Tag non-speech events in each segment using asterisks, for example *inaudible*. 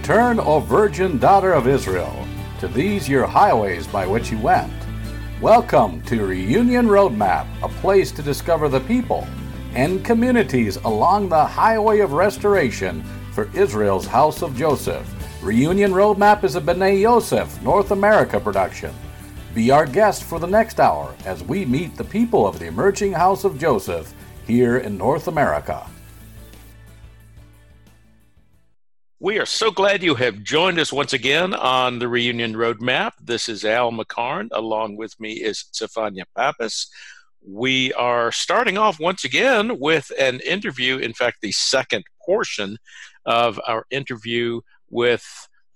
Return, O Virgin Daughter of Israel, to these your highways by which you went. Welcome to Reunion Roadmap, a place to discover the people and communities along the highway of restoration for Israel's House of Joseph. Reunion Roadmap is a B'ney Yosef North America production. Be our guest for the next hour as we meet the people of the emerging House of Joseph here in North America. We are so glad you have joined us once again on the Reunion Roadmap. This is Al McCarn. Along with me is Stefania Pappas. We are starting off once again with an interview, in fact, the second portion of our interview with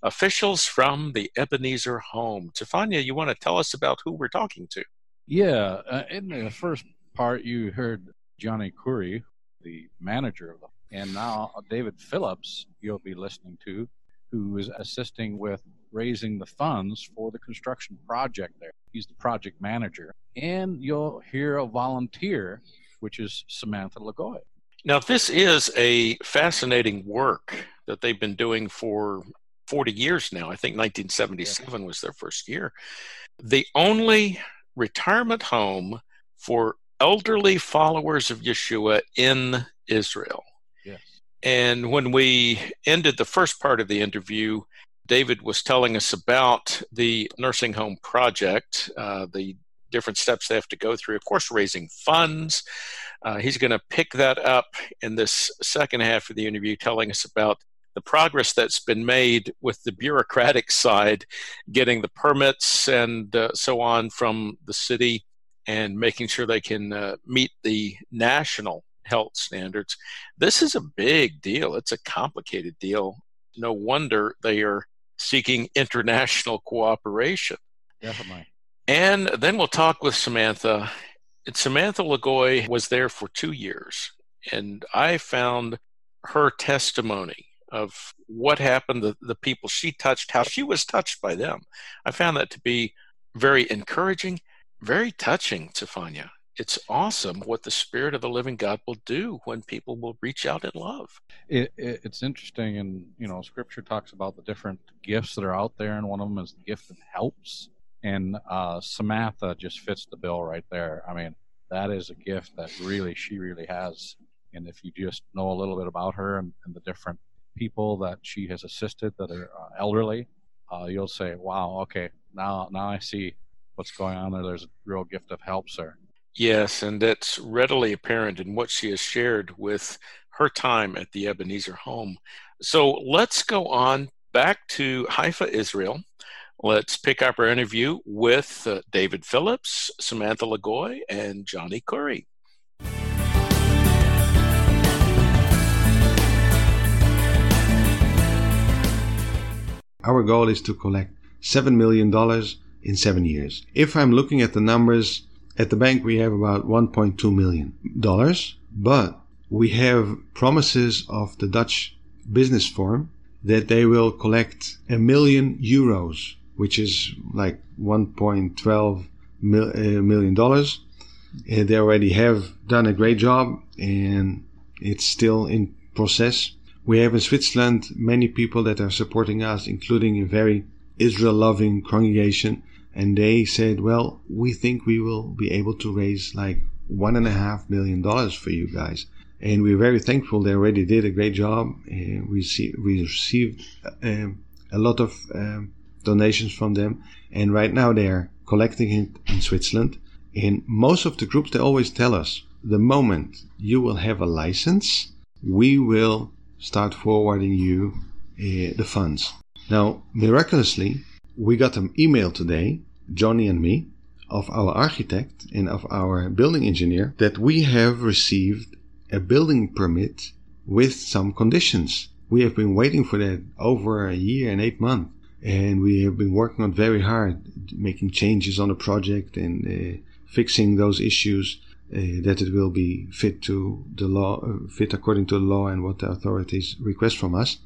officials from the Ebenezer home. Stefania, you want to tell us about who we're talking to? Yeah, uh, in the first part, you heard Johnny Curry, the manager of the and now uh, David Phillips, you'll be listening to, who is assisting with raising the funds for the construction project there. He's the project manager. And you'll hear a volunteer, which is Samantha Lagoy. Now, this is a fascinating work that they've been doing for 40 years now. I think 1977 yeah. was their first year. The only retirement home for elderly followers of Yeshua in Israel. And when we ended the first part of the interview, David was telling us about the nursing home project, uh, the different steps they have to go through. Of course, raising funds. Uh, he's going to pick that up in this second half of the interview, telling us about the progress that's been made with the bureaucratic *laughs* side, getting the permits and uh, so on from the city, and making sure they can uh, meet the national health standards. This is a big deal. It's a complicated deal. No wonder they are seeking international cooperation. Definitely. And then we'll talk with Samantha. And Samantha Lagoy was there for two years, and I found her testimony of what happened, the, the people she touched, how she was touched by them. I found that to be very encouraging, very touching, Stefania it's awesome what the spirit of the living God will do when people will reach out in love. It, it, it's interesting, and you know, Scripture talks about the different gifts that are out there, and one of them is the gift of helps. And uh, Samantha just fits the bill right there. I mean, that is a gift that really she really has. And if you just know a little bit about her and, and the different people that she has assisted that are uh, elderly, uh, you'll say, "Wow, okay, now now I see what's going on there. There's a real gift of helps there." Yes, and that's readily apparent in what she has shared with her time at the Ebenezer home. So let's go on back to Haifa, Israel. Let's pick up our interview with uh, David Phillips, Samantha Lagoy, and Johnny Curry. Our goal is to collect $7 million in seven years. If I'm looking at the numbers at the bank, we have about 1.2 million dollars, but we have promises of the Dutch business forum that they will collect a million euros, which is like 1.12 mil, uh, million dollars. Uh, they already have done a great job, and it's still in process. We have in Switzerland many people that are supporting us, including a very Israel-loving congregation and they said, "Well, we think we will be able to raise like one and a half million dollars for you guys." And we're very thankful. They already did a great job. Uh, we see we received uh, a lot of um, donations from them, and right now they are collecting it in Switzerland. And most of the groups they always tell us, the moment you will have a license, we will start forwarding you uh, the funds. Now, miraculously, we got an email today, Johnny and me, of our architect and of our building engineer that we have received a building permit with some conditions. We have been waiting for that over a year and eight months, and we have been working on very hard, making changes on the project and uh, fixing those issues uh, that it will be fit to the law, uh, fit according to the law and what the authorities request from us.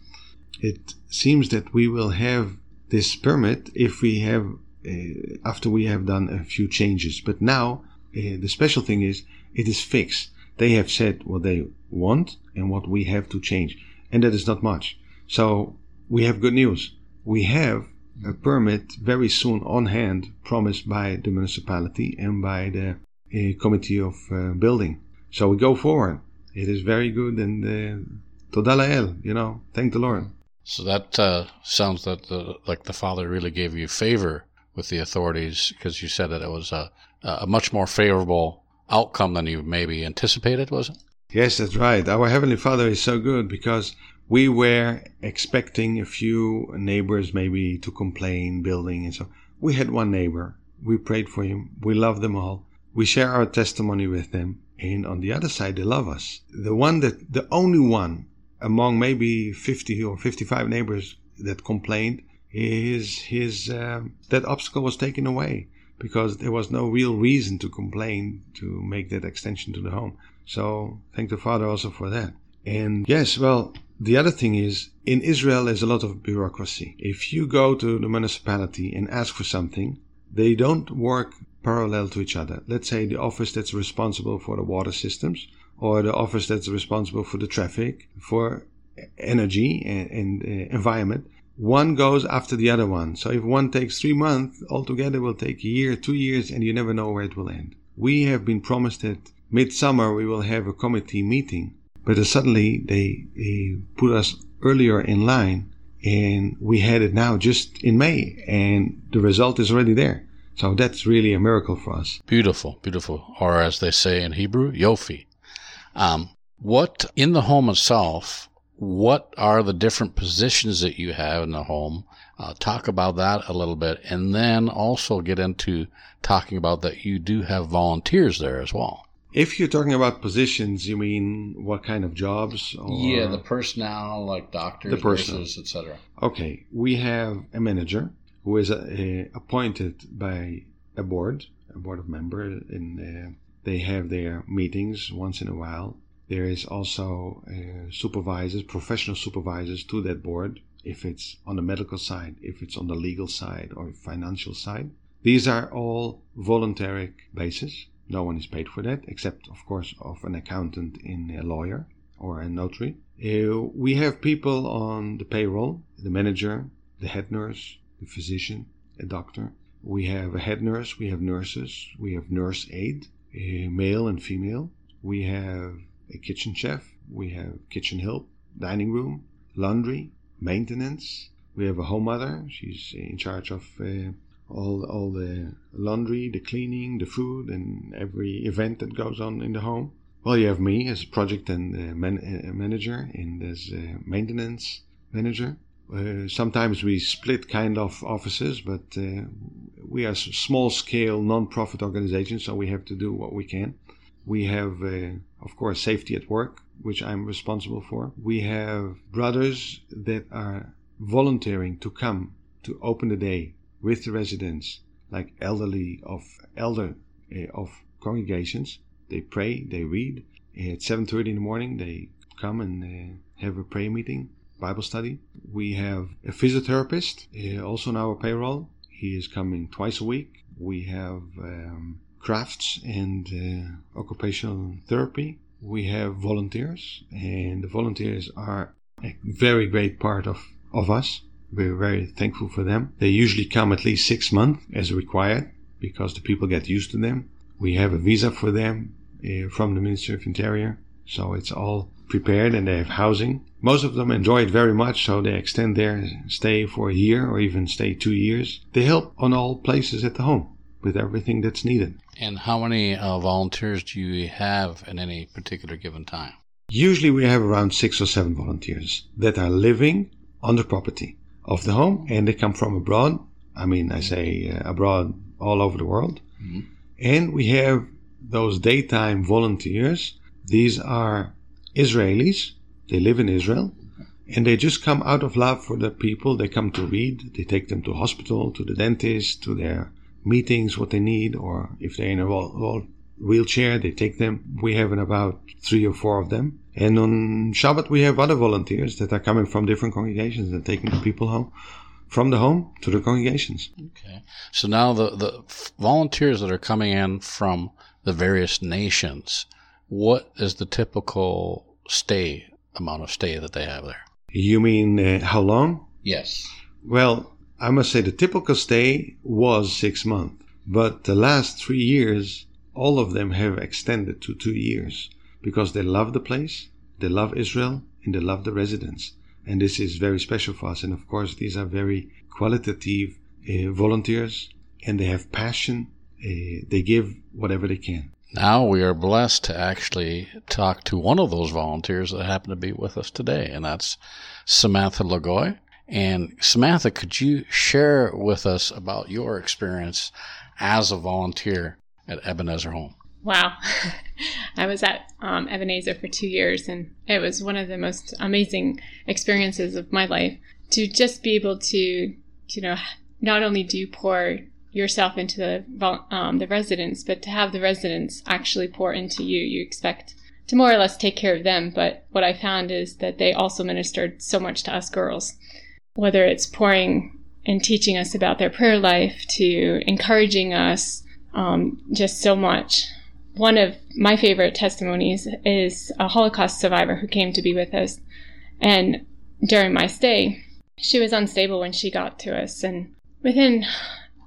It seems that we will have this permit if we have uh, after we have done a few changes. But now uh, the special thing is it is fixed. They have said what they want and what we have to change, and that is not much. So we have good news. We have a permit very soon on hand, promised by the municipality and by the uh, committee of uh, building. So we go forward. It is very good, and uh, Toda Lael, you know, thank the Lord. So that uh, sounds that the, like the Father really gave you favor with the authorities because you said that it was a, a much more favorable outcome than you maybe anticipated, was it? Yes, that's right. Our Heavenly Father is so good because we were expecting a few neighbors maybe to complain, building, and so. We had one neighbor. We prayed for him. We love them all. We share our testimony with them. And on the other side, they love us. The one that, the only one among maybe 50 or 55 neighbors that complained is his, uh, that obstacle was taken away because there was no real reason to complain to make that extension to the home. So thank the Father also for that. And yes, well, the other thing is in Israel there's a lot of bureaucracy. If you go to the municipality and ask for something, they don't work parallel to each other. Let's say the office that's responsible for the water systems or the office that's responsible for the traffic, for energy and, and uh, environment. One goes after the other one. So if one takes three months, altogether will take a year, two years, and you never know where it will end. We have been promised that midsummer we will have a committee meeting but suddenly they, they put us earlier in line and we had it now just in May and the result is already there. So that's really a miracle for us. Beautiful, beautiful. Or as they say in Hebrew, Yofi. Um, what in the home itself, what are the different positions that you have in the home? Uh, talk about that a little bit and then also get into talking about that you do have volunteers there as well. If you're talking about positions, you mean what kind of jobs? Or? Yeah, the personnel, like doctors, the personnel. nurses, etc. Okay, we have a manager who is a, a, appointed by a board, a board of members, in uh, they have their meetings once in a while. There is also uh, supervisors, professional supervisors to that board, if it's on the medical side, if it's on the legal side, or financial side. These are all voluntary basis no one is paid for that, except, of course, of an accountant in a lawyer or a notary. Uh, we have people on the payroll, the manager, the head nurse, the physician, a doctor. We have a head nurse, we have nurses, we have nurse aide, uh, male and female. We have a kitchen chef, we have kitchen help, dining room, laundry, maintenance. We have a home mother, she's in charge of uh, all all the laundry, the cleaning, the food, and every event that goes on in the home. Well, you have me as project and uh, man, uh, manager and as uh, maintenance manager. Uh, sometimes we split kind of offices, but uh, we are small scale non-profit organization, so we have to do what we can. We have, uh, of course, safety at work, which I'm responsible for. We have brothers that are volunteering to come to open the day with the residents, like elderly of elder uh, of congregations. They pray, they read. At 7:30 in the morning, they come and uh, have a prayer meeting, Bible study. We have a physiotherapist uh, also on our payroll. He is coming twice a week. We have um, crafts and uh, occupational therapy. We have volunteers, and the volunteers are a very great part of, of us. We're very thankful for them. They usually come at least six months as required because the people get used to them. We have a visa for them uh, from the Ministry of Interior, so it's all prepared and they have housing. Most of them enjoy it very much, so they extend their stay for a year or even stay two years. They help on all places at the home with everything that's needed. And how many uh, volunteers do you have at any particular given time? Usually we have around six or seven volunteers that are living on the property of the home, and they come from abroad. I mean, I say uh, abroad all over the world. Mm-hmm. And we have those daytime volunteers. These are Israelis. They live in Israel. And they just come out of love for the people. They come to read. They take them to hospital, to the dentist, to their meetings, what they need, or if they're in a wheelchair, they take them. We have about three or four of them. And on Shabbat, we have other volunteers that are coming from different congregations and taking the people home from the home to the congregations. Okay. So now the, the volunteers that are coming in from the various nations, what is the typical stay, amount of stay that they have there? You mean uh, how long? Yes. Well, I must say the typical stay was six months, but the last three years, all of them have extended to two years because they love the place, they love Israel, and they love the residents. And this is very special for us. And of course, these are very qualitative uh, volunteers and they have passion. Uh, they give whatever they can. Now we are blessed to actually talk to one of those volunteers that happen to be with us today, and that's Samantha Lagoy. And Samantha, could you share with us about your experience as a volunteer at Ebenezer Home? Wow. *laughs* I was at um, Ebenezer for two years, and it was one of the most amazing experiences of my life to just be able to, you know, not only do pour yourself into the um, the residents, but to have the residents actually pour into you. You expect to more or less take care of them, but what I found is that they also ministered so much to us girls, whether it's pouring and teaching us about their prayer life to encouraging us um, just so much. One of my favorite testimonies is a Holocaust survivor who came to be with us, and during my stay, she was unstable when she got to us, and within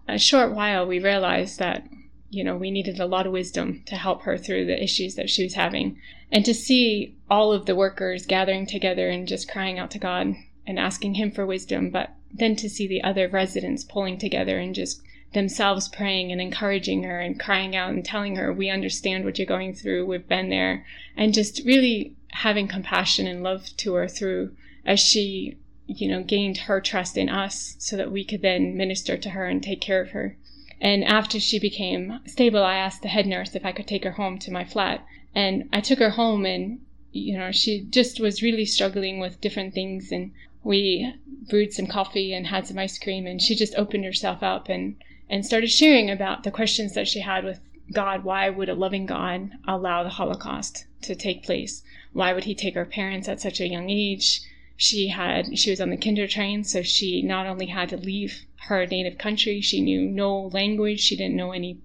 a short while, we realized that, you know, we needed a lot of wisdom to help her through the issues that she was having. And to see all of the workers gathering together and just crying out to God and asking Him for wisdom, but then to see the other residents pulling together and just themselves praying and encouraging her and crying out and telling her, We understand what you're going through, we've been there, and just really having compassion and love to her through as she you know, gained her trust in us so that we could then minister to her and take care of her. And after she became stable, I asked the head nurse if I could take her home to my flat. And I took her home and, you know, she just was really struggling with different things. And we brewed some coffee and had some ice cream. And she just opened herself up and, and started sharing about the questions that she had with God. Why would a loving God allow the Holocaust to take place? Why would he take our parents at such a young age? She had she was on the kinder train so she not only had to leave her native country she knew no language she didn't know any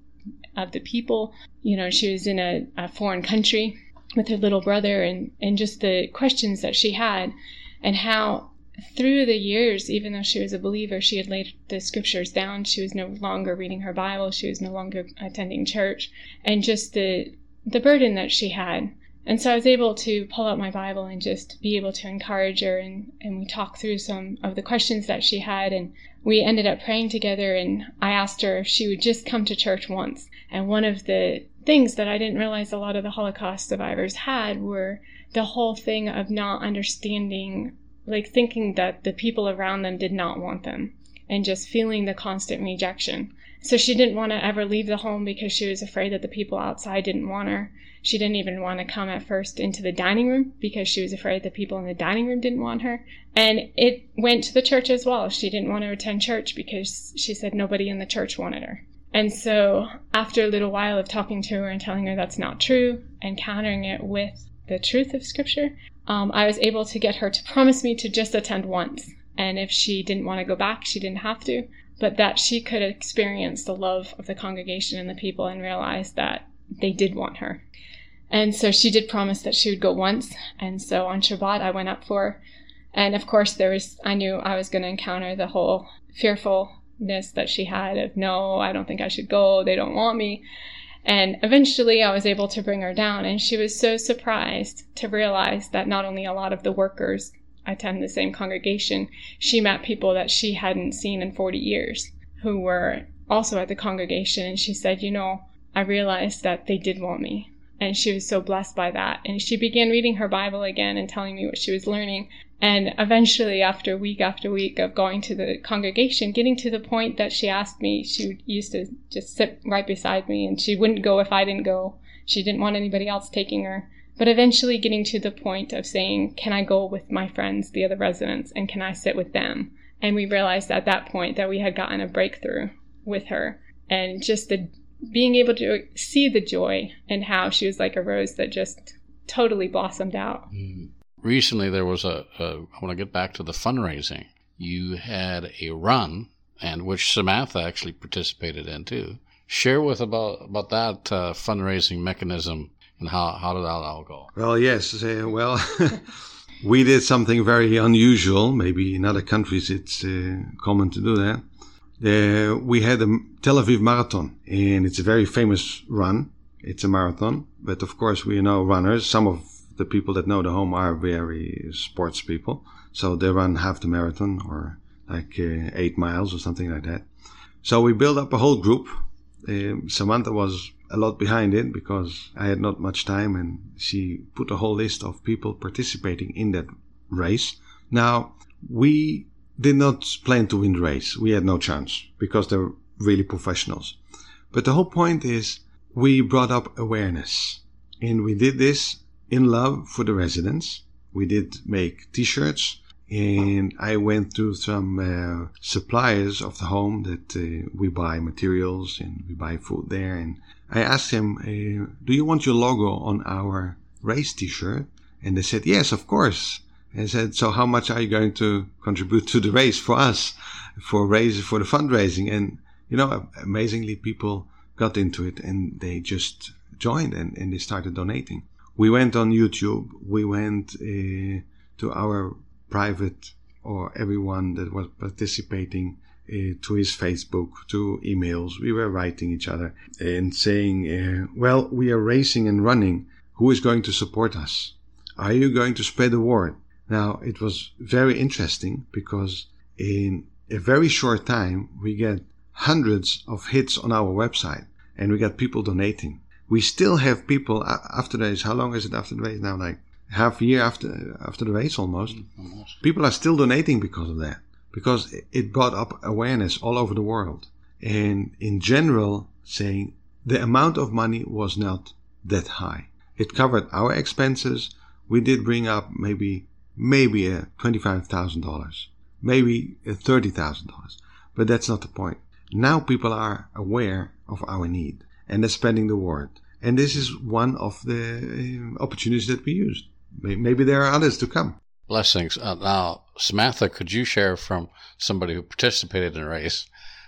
of the people. You know she was in a, a foreign country with her little brother and and just the questions that she had and how through the years even though she was a believer she had laid the scriptures down. She was no longer reading her bible. She was no longer attending church. And just the the burden that she had and so I was able to pull out my Bible and just be able to encourage her. And, and we talked through some of the questions that she had. And we ended up praying together. And I asked her if she would just come to church once. And one of the things that I didn't realize a lot of the Holocaust survivors had were the whole thing of not understanding, like thinking that the people around them did not want them and just feeling the constant rejection. So she didn't want to ever leave the home because she was afraid that the people outside didn't want her. She didn't even want to come at first into the dining room because she was afraid the people in the dining room didn't want her. And it went to the church as well. She didn't want to attend church because she said nobody in the church wanted her. And so, after a little while of talking to her and telling her that's not true and countering it with the truth of Scripture, um, I was able to get her to promise me to just attend once. And if she didn't want to go back, she didn't have to, but that she could experience the love of the congregation and the people and realize that they did want her. And so she did promise that she would go once. And so on Shabbat, I went up for her. And of course, there was, I knew I was going to encounter the whole fearfulness that she had of, no, I don't think I should go. They don't want me. And eventually I was able to bring her down. And she was so surprised to realize that not only a lot of the workers attend the same congregation, she met people that she hadn't seen in 40 years who were also at the congregation. And she said, you know, I realized that they did want me and she was so blessed by that. And she began reading her Bible again and telling me what she was learning. And eventually, after week after week of going to the congregation, getting to the point that she asked me, she used to just sit right beside me and she wouldn't go if I didn't go. She didn't want anybody else taking her. But eventually getting to the point of saying, can I go with my friends, the other residents, and can I sit with them? And we realized at that point that we had gotten a breakthrough with her. And just the being able to see the joy and how she was like a rose that just totally blossomed out. Mm. Recently, there was a, a. I want to get back to the fundraising. You had a run, and which Samantha actually participated in too. Share with about about that uh, fundraising mechanism and how how did that all go? Well, yes. Uh, well, *laughs* we did something very unusual. Maybe in other countries it's uh, common to do that. Uh, we had the Tel Aviv marathon, and it's a very famous run. It's a marathon, but of course we know runners. Some of the people that know the home are very sports people, so they run half the marathon or like uh, eight miles or something like that. So we built up a whole group. Um, Samantha was a lot behind it because I had not much time and she put a whole list of people participating in that race. Now, we did not plan to win the race. We had no chance because they're really professionals. But the whole point is we brought up awareness and we did this in love for the residents. We did make t-shirts and I went to some uh, suppliers of the home that uh, we buy materials and we buy food there. And I asked them, uh, "Do you want your logo on our race T-shirt?" And they said, "Yes, of course." And said, "So how much are you going to contribute to the race for us, for raise for the fundraising?" And you know, amazingly, people got into it and they just joined and, and they started donating. We went on YouTube. We went uh, to our private or everyone that was participating uh, to his Facebook, to emails. We were writing each other and saying, uh, well, we are racing and running. Who is going to support us? Are you going to spread the word? Now, it was very interesting because in a very short time, we get hundreds of hits on our website and we got people donating. We still have people after the race. How long is it after the race now? Like half a year after after the race almost. Mm, almost. People are still donating because of that because it brought up awareness all over the world and in general saying the amount of money was not that high. It covered our expenses. We did bring up maybe maybe a twenty-five thousand dollars, maybe a thirty thousand dollars, but that's not the point. Now people are aware of our need and they're spreading the word. And this is one of the uh, opportunities that we used maybe there are others to come. Blessings. Uh, now, Samantha, could you share from somebody who participated in a race,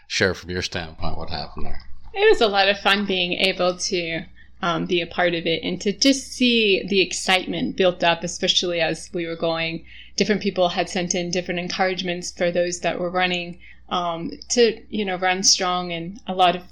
share from your standpoint what happened there? It was a lot of fun being able to um, be a part of it and to just see the excitement built up, especially as we were going. Different people had sent in different encouragements for those that were running um, to, you know, run strong, and a lot of,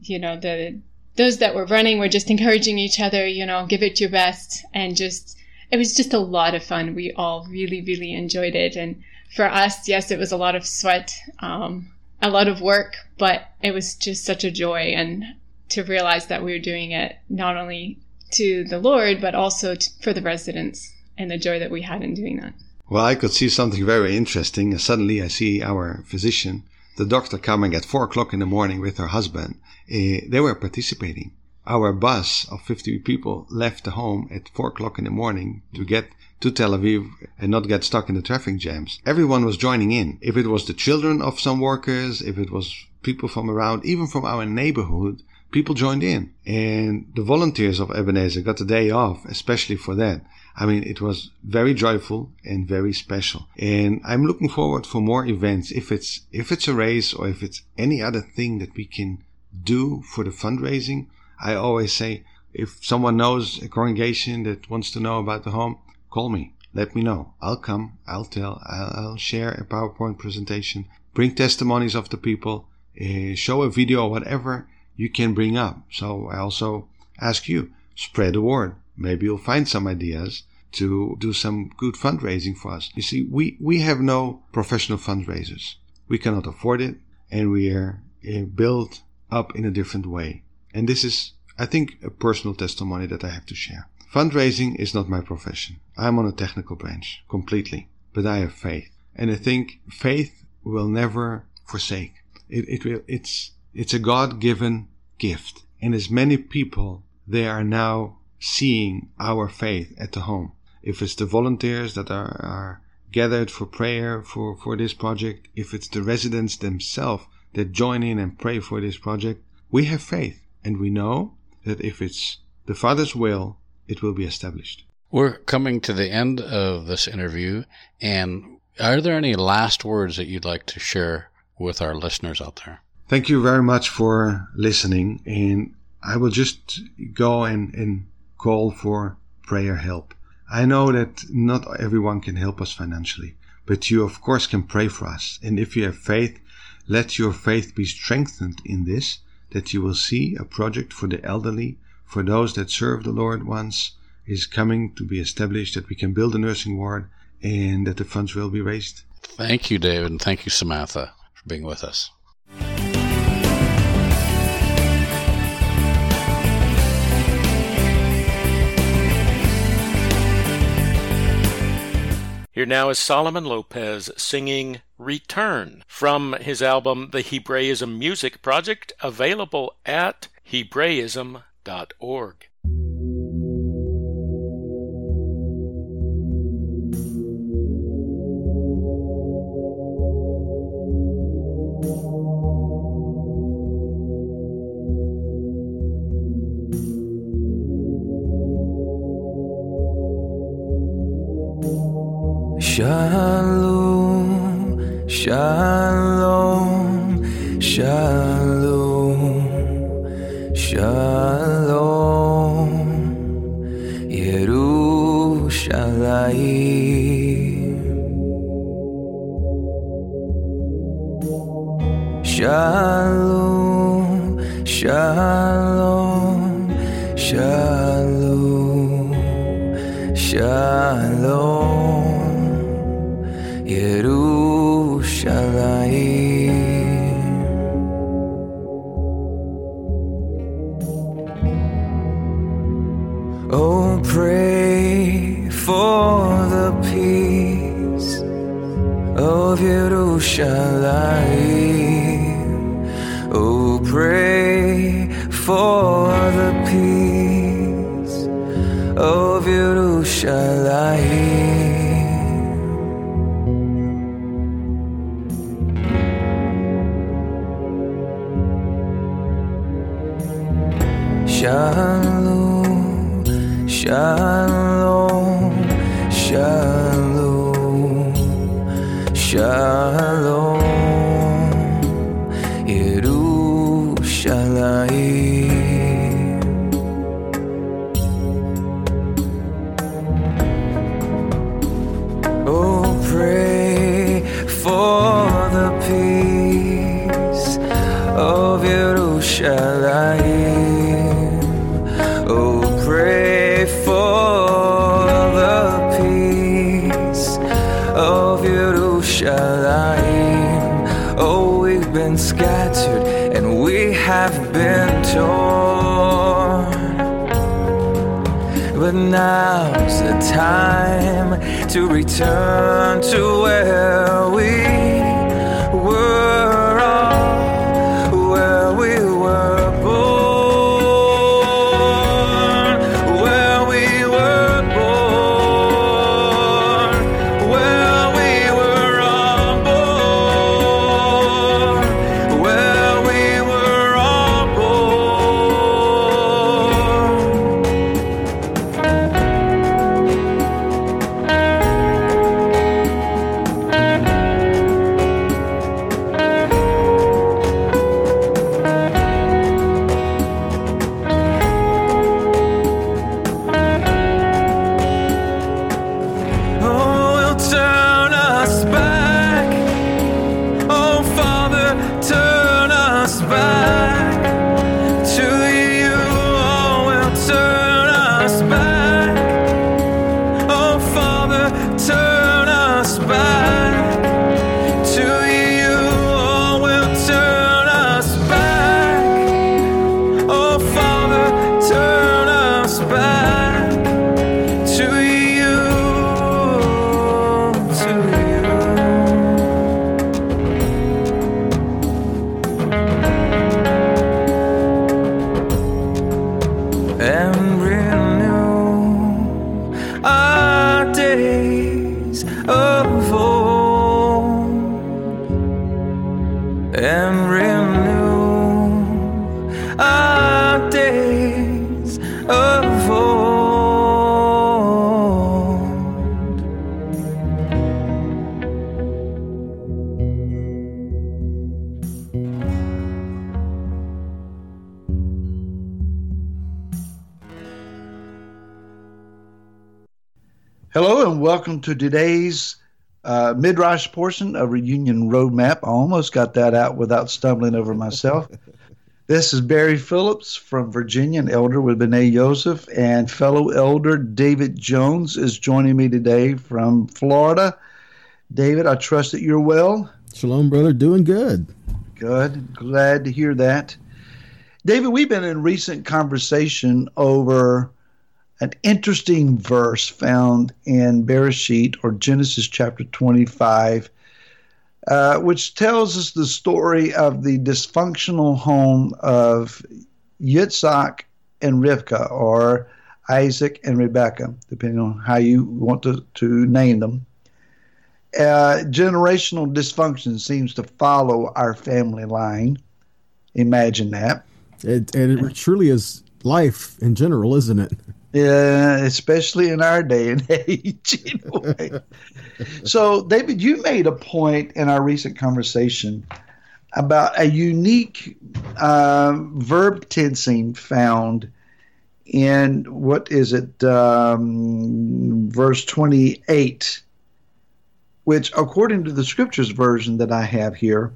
you know, the those that were running were just encouraging each other, you know, give it your best, and just it was just a lot of fun. We all really, really enjoyed it. And for us, yes, it was a lot of sweat, um, a lot of work, but it was just such a joy. And to realize that we were doing it not only to the Lord, but also to, for the residents and the joy that we had in doing that. Well, I could see something very interesting. Suddenly, I see our physician, the doctor, coming at four o'clock in the morning with her husband. Uh, they were participating our bus of 50 people left the home at 4 o'clock in the morning to get to Tel Aviv and not get stuck in the traffic jams. Everyone was joining in. If it was the children of some workers, if it was people from around, even from our neighborhood, people joined in. And the volunteers of Ebenezer got a day off, especially for that. I mean, it was very joyful and very special. And I'm looking forward for more events. If it's, if it's a race or if it's any other thing that we can do for the fundraising, I always say, if someone knows a congregation that wants to know about the home, call me. Let me know. I'll come. I'll tell. I'll, share a PowerPoint presentation. Bring testimonies of the people. Uh, show a video, or whatever you can bring up. So I also ask you, spread the word. Maybe you'll find some ideas to do some good fundraising for us. You see, we, we have no professional fundraisers. We cannot afford it and we are uh, built up in a different way. And this is, I think, a personal testimony that I have to share. Fundraising is not my profession. I'm on a technical branch, completely. But I have faith. And I think faith will never forsake. It, it will, it's, it's a God-given gift. And as many people, they are now seeing our faith at the home. If it's the volunteers that are, are gathered for prayer for, for this project, if it's the residents themselves that join in and pray for this project, we have faith. And we know that if it's the Father's will, it will be established. We're coming to the end of this interview, and are there any last words that you'd like to share with our listeners out there? Thank you very much for listening, and I will just go and, and call for prayer help. I know that not everyone can help us financially, but you of course can pray for us. And if you have faith, let your faith be strengthened in this, that you will see a project for the elderly, for those that serve the Lord once, is coming to be established, that we can build a nursing ward, and that the funds will be raised. Thank you, David, and thank you, Samantha, for being with us. Here now is Solomon Lopez singing Return from his album The Hebraism Music Project, available at Hebraism.org. Shalom, shalom, shalom, shalom, Yerushalayim. Shalom, shalom, shalom, shalom. Of Yerushalayim. Oh, pray for the peace of Yerushalayim. Shalom, shalom, to return to where Hello and welcome to today's uh, Midrash portion of Reunion Roadmap. I almost got that out without stumbling over myself. *laughs* this is Barry Phillips from Virginia, an elder with B'ney Joseph, and fellow elder David Jones is joining me today from Florida. David, I trust that you're well. Shalom, brother. Doing good. Good. Glad to hear that. David, we've been in recent conversation over an interesting verse found in Bereshit or Genesis chapter 25, uh, which tells us the story of the dysfunctional home of Yitzhak and Rivka, or Isaac and Rebekah, depending on how you want to, to name them. Uh, generational dysfunction seems to follow our family line. Imagine that. It, and it truly is life in general, isn't it? Yeah, especially in our day and *laughs* age. Anyway. so, David, you made a point in our recent conversation about a unique uh, verb tensing found in what is it, um, verse 28, which, according to the scriptures version that I have here,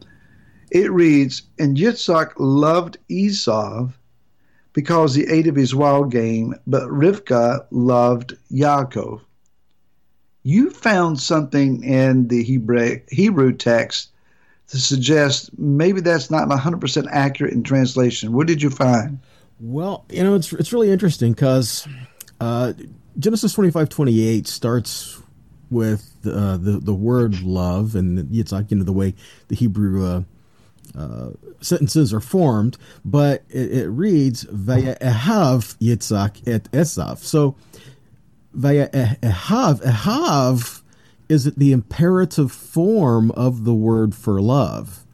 it reads, And Yitzhak loved Esau because he ate of his wild game, but Rivka loved Yaakov. You found something in the Hebrew, Hebrew text to suggest maybe that's not 100% accurate in translation. What did you find? Well, you know, it's, it's really interesting because uh, Genesis 25 28 starts with uh, the, the word love, and it's like, you know, the way the Hebrew. Uh, uh, sentences are formed, but it, it reads Vayehav Yitzhak et Esav. So Vayehav, Ehav is it the imperative form of the word for love.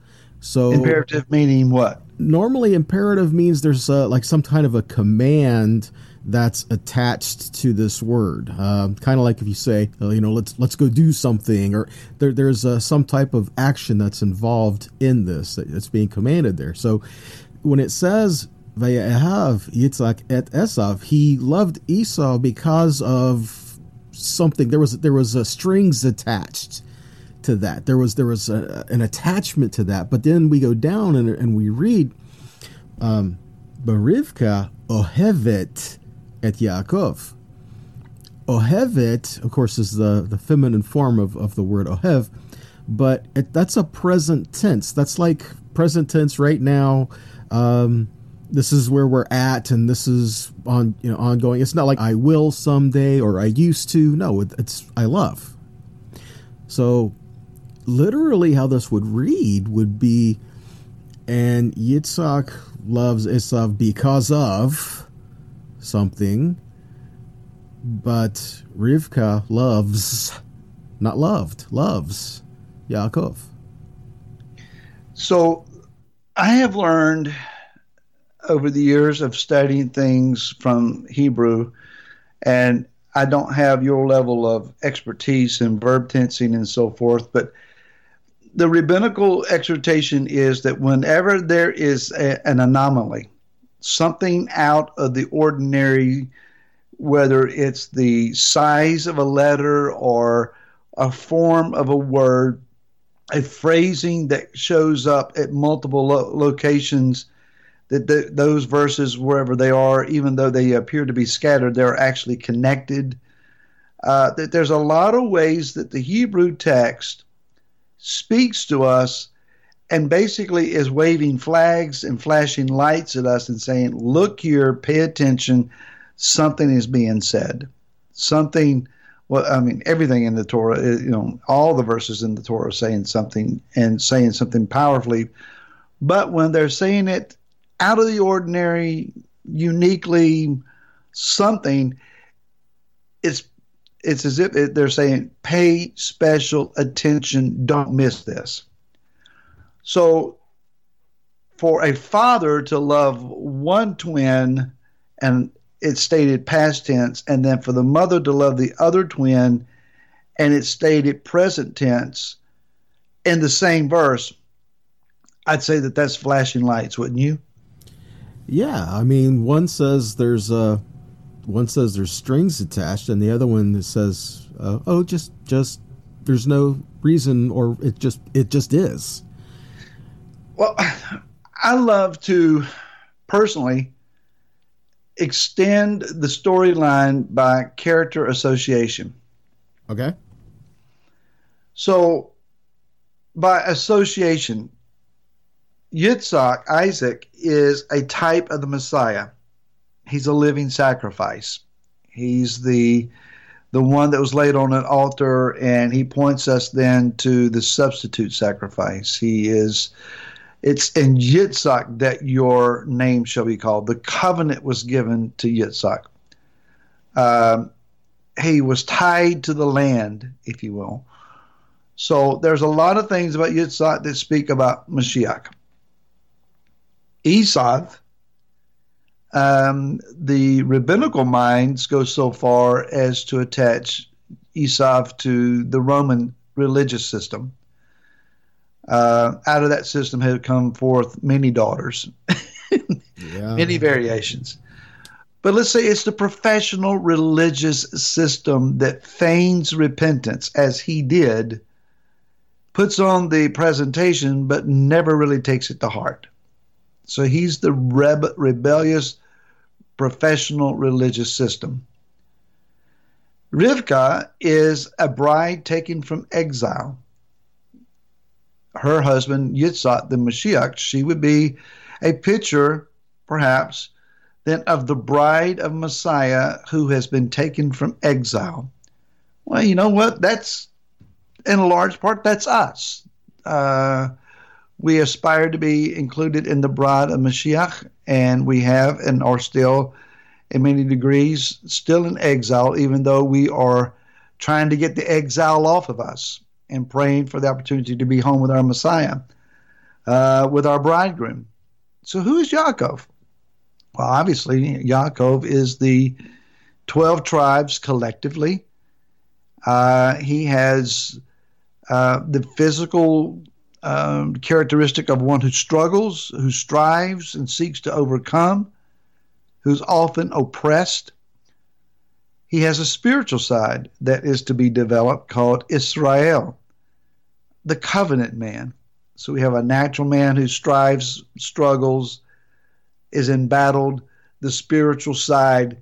So imperative meaning what? Normally, imperative means there's uh, like some kind of a command that's attached to this word. Uh, kind of like if you say, uh, you know, let's let's go do something, or there, there's uh, some type of action that's involved in this that's being commanded there. So when it says Vayehav Yitzhak et Esav, he loved Esau because of something. There was there was strings attached to that. There was there was a, an attachment to that. But then we go down and, and we read, um, Barivka ohevet et Yaakov. Ohevet, of course, is the, the feminine form of, of the word ohev, but it, that's a present tense. That's like present tense right now. Um, this is where we're at, and this is on you know ongoing. It's not like I will someday or I used to. No, it's I love. So, literally, how this would read would be, and Yitzhak loves Esav because of something, but Rivka loves, not loved, loves Yaakov. So I have learned over the years of studying things from Hebrew, and I don't have your level of expertise in verb tensing and so forth, but the rabbinical exhortation is that whenever there is a, an anomaly, something out of the ordinary, whether it's the size of a letter or a form of a word, a phrasing that shows up at multiple lo- locations. That those verses, wherever they are, even though they appear to be scattered, they're actually connected. Uh, that there's a lot of ways that the Hebrew text speaks to us and basically is waving flags and flashing lights at us and saying, Look here, pay attention, something is being said. Something, well, I mean, everything in the Torah, eh, you know, all the verses in the Torah are saying something and saying something powerfully. But when they're saying it out of the ordinary, uniquely something, it's it's as if they're saying, pay special attention, don't miss this. So, for a father to love one twin, and it's stated past tense, and then for the mother to love the other twin, and it's stated present tense in the same verse, I'd say that that's flashing lights, wouldn't you? Yeah, I mean, one says there's a one says there's strings attached, and the other one says, uh, "Oh, just just there's no reason, or it just it just is." Well, *sighs* I love to personally extend the storyline by character association. Okay. So, by association, Yitzhak, Isaac, is a type of the Messiah. He's a living sacrifice. He's the the one that was laid on an altar, and he points us then to the substitute sacrifice. He is it's in Yitzhak that your name shall be called. The covenant was given to Yitzhak. Um, he was tied to the land, if you will. So there's a lot of things about Yitzhak that speak about Mashiach. Esau, um, the rabbinical minds go so far as to attach Esau to the Roman religious system. Uh, out of that system have come forth many daughters, yeah. *laughs* many variations. But let's say it's the professional religious system that feigns repentance, as he did, puts on the presentation, but never really takes it to heart. So he's the rebe- rebellious professional religious system. Rivka is a bride taken from exile her husband Yitzhak, the Mashiach, she would be a picture, perhaps, then of the bride of Messiah who has been taken from exile. Well, you know what? That's in a large part that's us. Uh, we aspire to be included in the bride of Mashiach, and we have and are still, in many degrees, still in exile, even though we are trying to get the exile off of us and praying for the opportunity to be home with our Messiah, uh, with our bridegroom. So, who is Yaakov? Well, obviously, Yaakov is the 12 tribes collectively. Uh, he has uh, the physical um, characteristic of one who struggles, who strives and seeks to overcome, who's often oppressed. He has a spiritual side that is to be developed called Israel the covenant man. So we have a natural man who strives, struggles, is embattled. The spiritual side,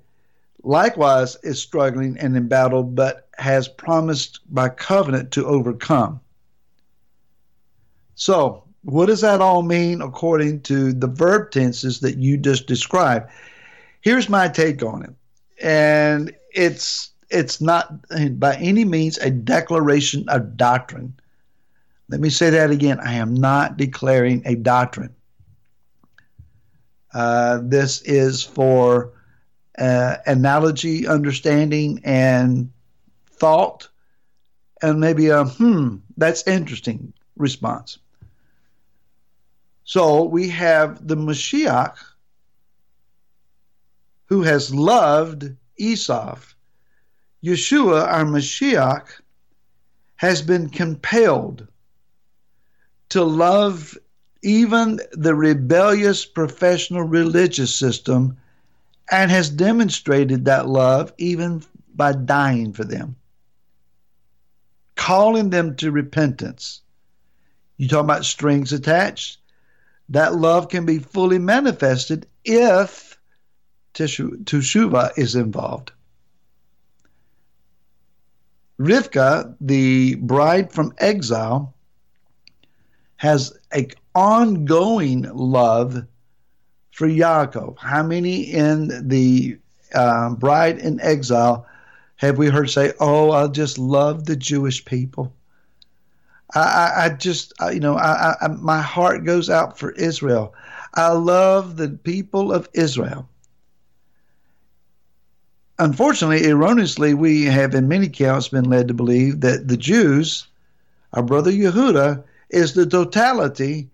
likewise, is struggling and embattled, but has promised by covenant to overcome. So, what does that all mean according to the verb tenses that you just described? Here's my take on it. And it's it's not by any means a declaration of doctrine. Let me say that again. I am not declaring a doctrine. Uh, this is for uh, analogy, understanding, and thought, and maybe a hmm, that's interesting response. So we have the Mashiach who has loved Esau. Yeshua, our Mashiach, has been compelled to love even the rebellious professional religious system and has demonstrated that love even by dying for them, calling them to repentance. You talk about strings attached. That love can be fully manifested if teshuva is involved. Rivka, the bride from exile, has an ongoing love for Yaakov. How many in the uh, bride in exile have we heard say, "Oh, I just love the Jewish people"? I, I, just, you know, I, I, my heart goes out for Israel. I love the people of Israel. Unfortunately, erroneously, we have in many accounts been led to believe that the Jews, our brother Yehuda, is the totality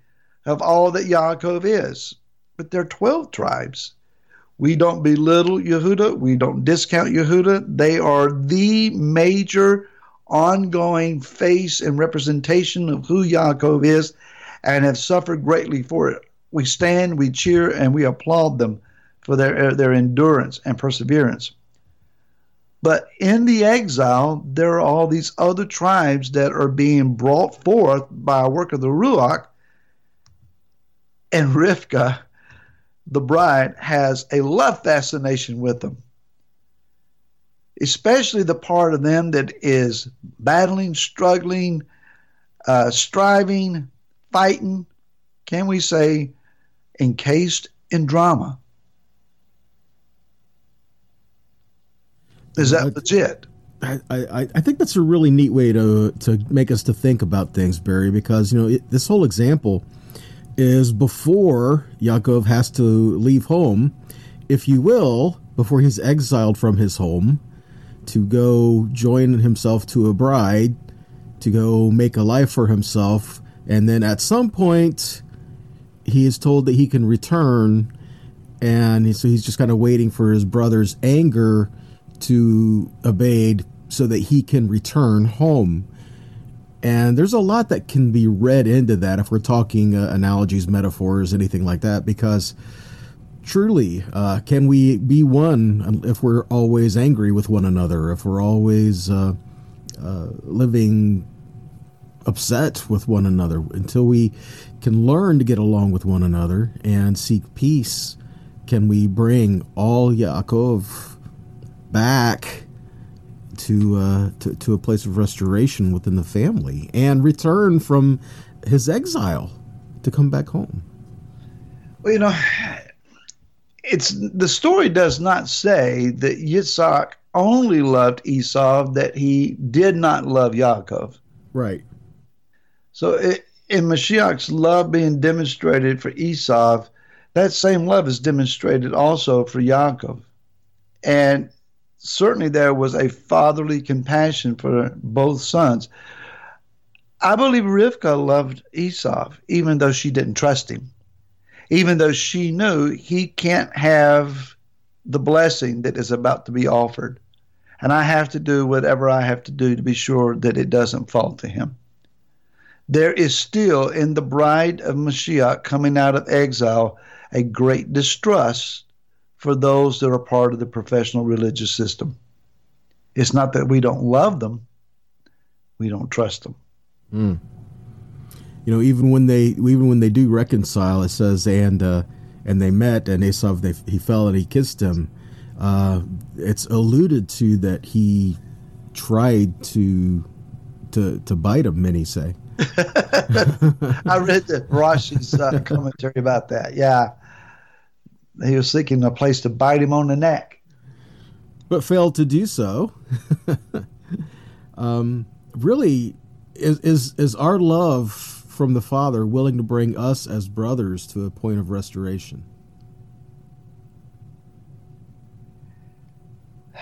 of all that Yaakov is. But there are 12 tribes. We don't belittle Yehuda. We don't discount Yehuda. They are the major ongoing face and representation of who Yaakov is and have suffered greatly for it. We stand, we cheer, and we applaud them for their, their endurance and perseverance. But in the exile, there are all these other tribes that are being brought forth by a work of the Ruach. And Rivka, the bride, has a love fascination with them especially the part of them that is battling, struggling, uh, striving, fighting, can we say, encased in drama. Is that legit? I, I, I think that's a really neat way to to make us to think about things, Barry, because you know it, this whole example is before Yaakov has to leave home, if you will, before he's exiled from his home to go join himself to a bride, to go make a life for himself, and then at some point he is told that he can return, and so he's just kind of waiting for his brother's anger to abate so that he can return home. And there's a lot that can be read into that if we're talking uh, analogies, metaphors, anything like that, because truly, uh, can we be one if we're always angry with one another, if we're always uh, uh, living upset with one another, until we can learn to get along with one another and seek peace? Can we bring all Yaakov back to, uh, to to a place of restoration within the family and return from his exile to come back home? Well, you know, it's the story does not say that Yitzhak only loved Esau, that he did not love Yaakov. Right. So it, in Mashiach's love being demonstrated for Esau, that same love is demonstrated also for Yaakov. And certainly there was a fatherly compassion for both sons. I believe Rivka loved Esau, even though she didn't trust him even though she knew he can't have the blessing that is about to be offered. And I have to do whatever I have to do to be sure that it doesn't fall to him. There is still in the bride of Mashiach coming out of exile a great distrust for those that are part of the professional religious system. It's not that we don't love them, we don't trust them. Mm you know, even when they even when they do reconcile, it says and uh, and they met and Esau they he fell and he kissed him. Uh, it's alluded to that he tried to to to bite him. Many say. *laughs* I read the Rashi's uh, commentary about that. Yeah, he was seeking a place to bite him on the neck, but failed to do so. *laughs* um, really, is is is our love from the Father willing to bring us as brothers to a point of restoration? *sighs*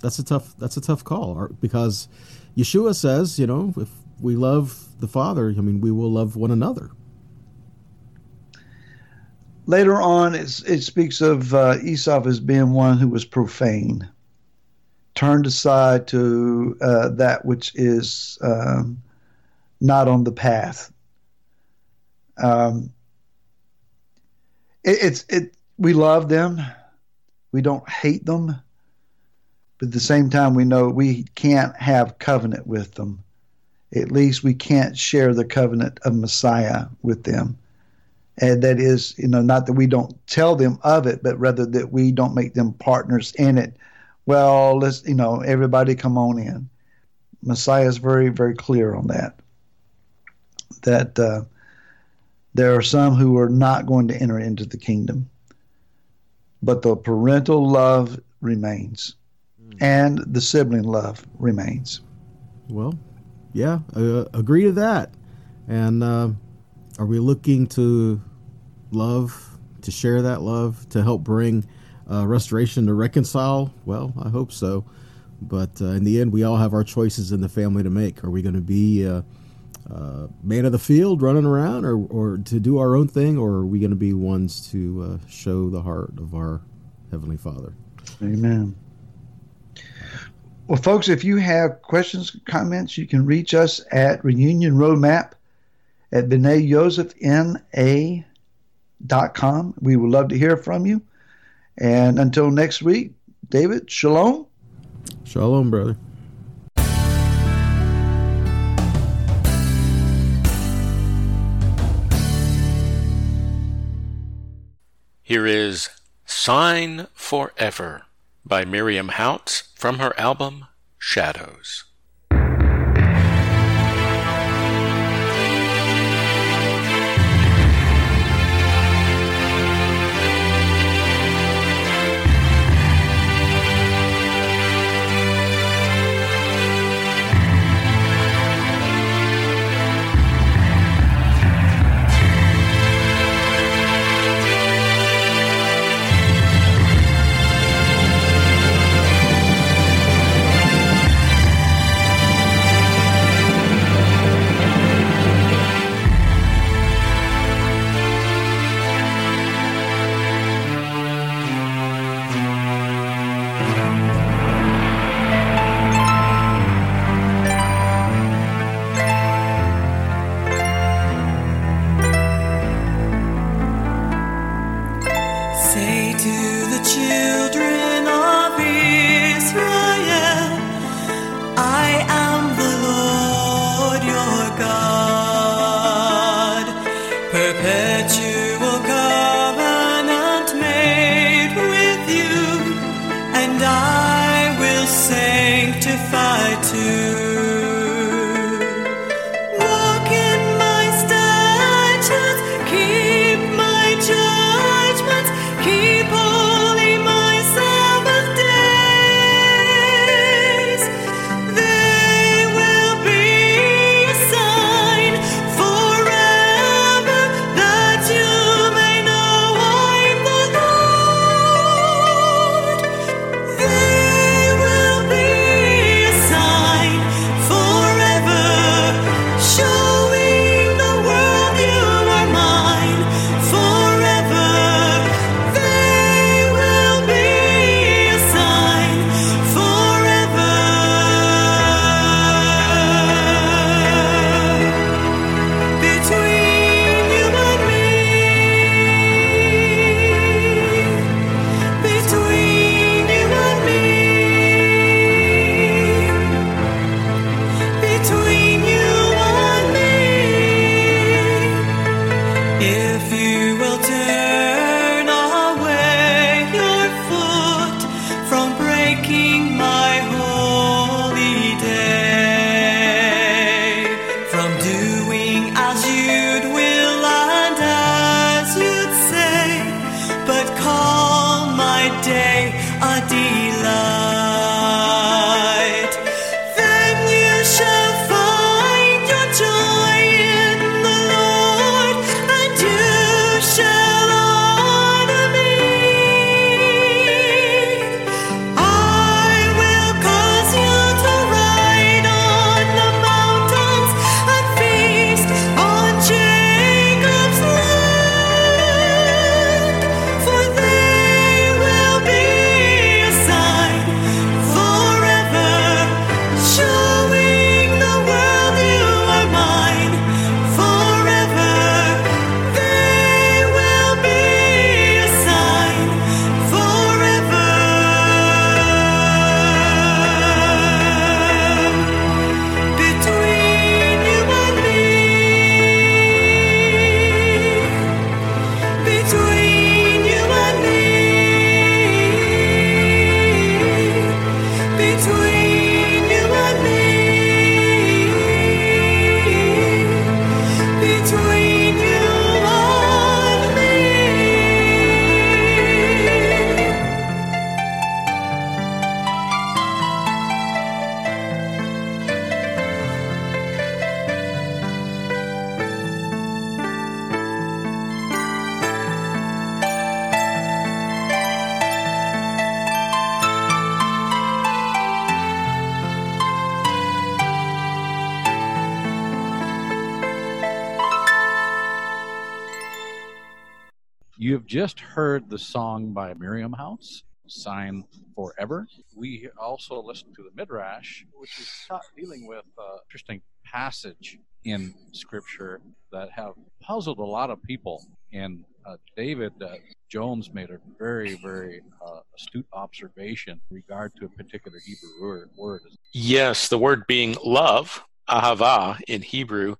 That's a tough that's a tough call because Yeshua says, you know, if we love the Father, I mean, we will love one another. Later on, it speaks of uh, Esau as being one who was profane, turned aside to uh, that which is um, not on the path. Um, it, it's it. We love them. We don't hate them, but at the same time, we know we can't have covenant with them. At least we can't share the covenant of Messiah with them. And that is, you know, not that we don't tell them of it, but rather that we don't make them partners in it. Well, let's, you know, everybody come on in. Messiah is very, very clear on that that uh, there are some who are not going to enter into the kingdom, but the parental love remains, mm. and the sibling love remains. Well, yeah, uh, agree to that. And uh, are we looking to love, to share that love, to help bring uh, restoration to reconcile? Well, I hope so. But uh, in the end, we all have our choices in the family to make. Are we going to be uh, uh, man of the field running around or, or to do our own thing, or are we going to be ones to uh, show the heart of our Heavenly Father? Amen. Well, folks, if you have questions, comments, you can reach us at Reunion Roadmap at com. We would love to hear from you. And until next week, David, shalom. Shalom, brother. Here is Sign Forever by Miriam Houtz from her album Shadows. The song by Miriam Houtz, Sign Forever. We also listened to the Midrash, which is dealing with uh, interesting passage in Scripture that have puzzled a lot of people. And uh, David uh, Jones made a very, very uh, astute observation in regard to a particular Hebrew word. Yes, the word being love, ahava in Hebrew.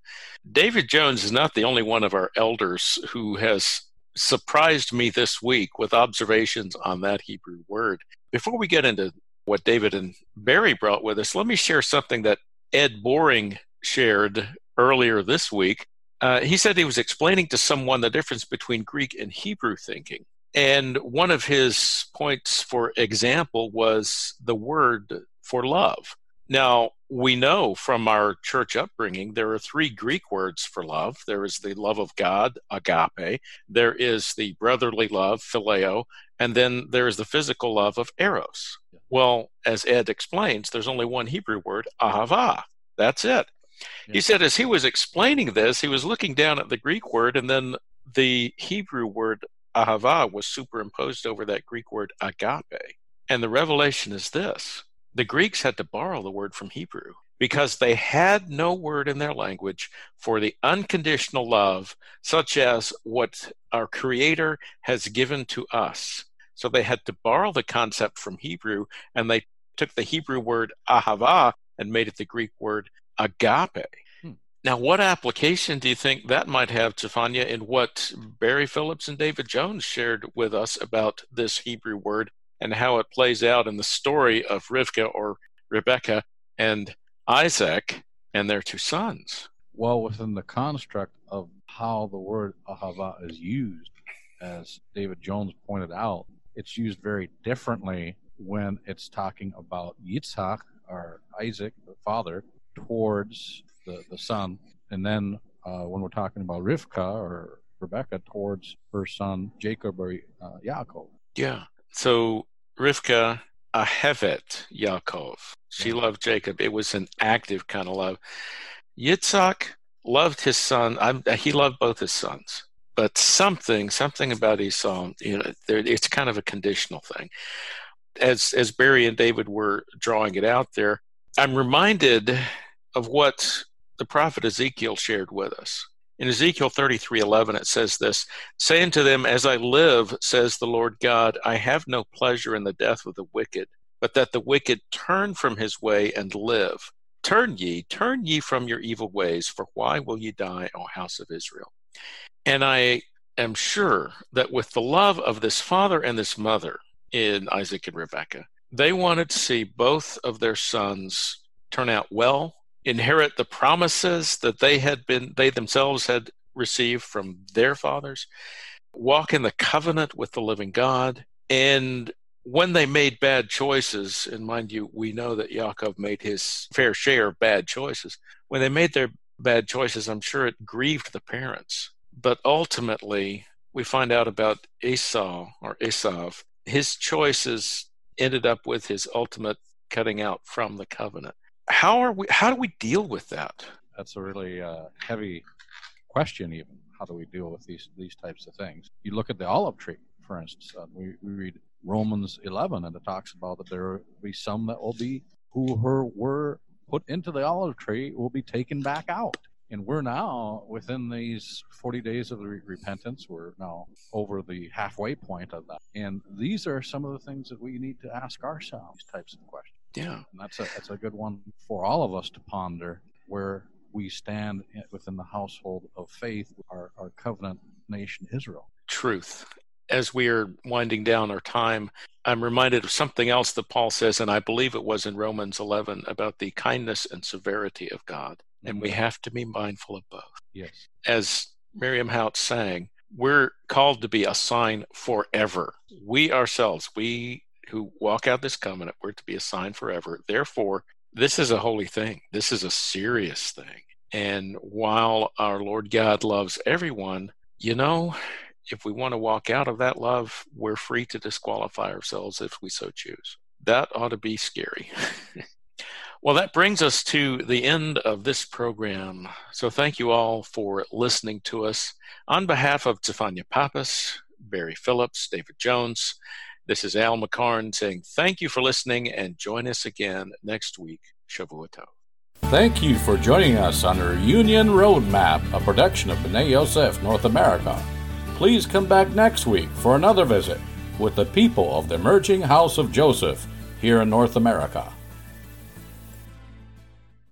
David Jones is not the only one of our elders who has surprised me this week with observations on that Hebrew word. Before we get into what David and Barry brought with us, let me share something that Ed Boring shared earlier this week. Uh, he said he was explaining to someone the difference between Greek and Hebrew thinking. And one of his points for example was the word for love. Now, we know from our church upbringing there are three Greek words for love. There is the love of God, agape. There is the brotherly love, phileo. And then there is the physical love of eros. Well, as Ed explains, there's only one Hebrew word, ahava. That's it. Yeah. He said as he was explaining this, he was looking down at the Greek word, and then the Hebrew word ahava was superimposed over that Greek word agape. And the revelation is this the Greeks had to borrow the word from Hebrew because they had no word in their language for the unconditional love, such as what our Creator has given to us. So they had to borrow the concept from Hebrew, and they took the Hebrew word ahava and made it the Greek word agape. Hmm. Now, what application do you think that might have, Tefania, in what Barry Phillips and David Jones shared with us about this Hebrew word and how it plays out in the story of Rivka or Rebecca and Isaac and their two sons? Well, within the construct of how the word ahava is used, as David Jones pointed out, it's used very differently when it's talking about Yitzhak or Isaac, the father, towards the, the son, and then uh, when we're talking about Rivka or Rebecca towards her son Jacob or uh, Yaakov. Yeah. So Rivka ahevet Yaakov. She yeah. loved Jacob. It was an active kind of love. Yitzhak loved his son. I'm, he loved both his sons, but something, something about Esau, you know, there, it's kind of a conditional thing. As as Barry and David were drawing it out there, I'm reminded of what the prophet Ezekiel shared with us. In Ezekiel 33:11 it says this, saying to them as I live says the Lord God, I have no pleasure in the death of the wicked, but that the wicked turn from his way and live. Turn ye, turn ye from your evil ways, for why will ye die, O house of Israel? And I am sure that with the love of this father and this mother in Isaac and Rebekah, they wanted to see both of their sons turn out well, inherit the promises that they had been they themselves had received from their fathers, walk in the covenant with the living God, and when they made bad choices, and mind you, we know that Yaakov made his fair share of bad choices. When they made their bad choices, I'm sure it grieved the parents. But ultimately, we find out about Esau or Esav. His choices ended up with his ultimate cutting out from the covenant. How are we? How do we deal with that? That's a really uh, heavy question. Even how do we deal with these these types of things? You look at the olive tree, for instance. Uh, we, we read Romans 11, and it talks about that there will be some that will be who were put into the olive tree will be taken back out and we're now within these 40 days of re- repentance we're now over the halfway point of that and these are some of the things that we need to ask ourselves types of questions yeah and that's a that's a good one for all of us to ponder where we stand within the household of faith our, our covenant nation israel truth as we are winding down our time, I'm reminded of something else that Paul says, and I believe it was in Romans 11 about the kindness and severity of God and we mm-hmm. have to be mindful of both. Yes. As Miriam Houtz sang, we're called to be a sign forever. We ourselves, we who walk out this covenant, we're to be a sign forever. Therefore, this is a holy thing. This is a serious thing. And while our Lord God loves everyone, you know, if we want to walk out of that love, we're free to disqualify ourselves if we so choose. That ought to be scary. *laughs* Well, that brings us to the end of this program. So thank you all for listening to us. On behalf of Tefania Pappas, Barry Phillips, David Jones, this is Al McCarn saying thank you for listening and join us again next week. Shavua Tov. Thank you for joining us on the Reunion Roadmap, a production of B'ney Yosef North America. Please come back next week for another visit with the people of the emerging House of Joseph here in North America.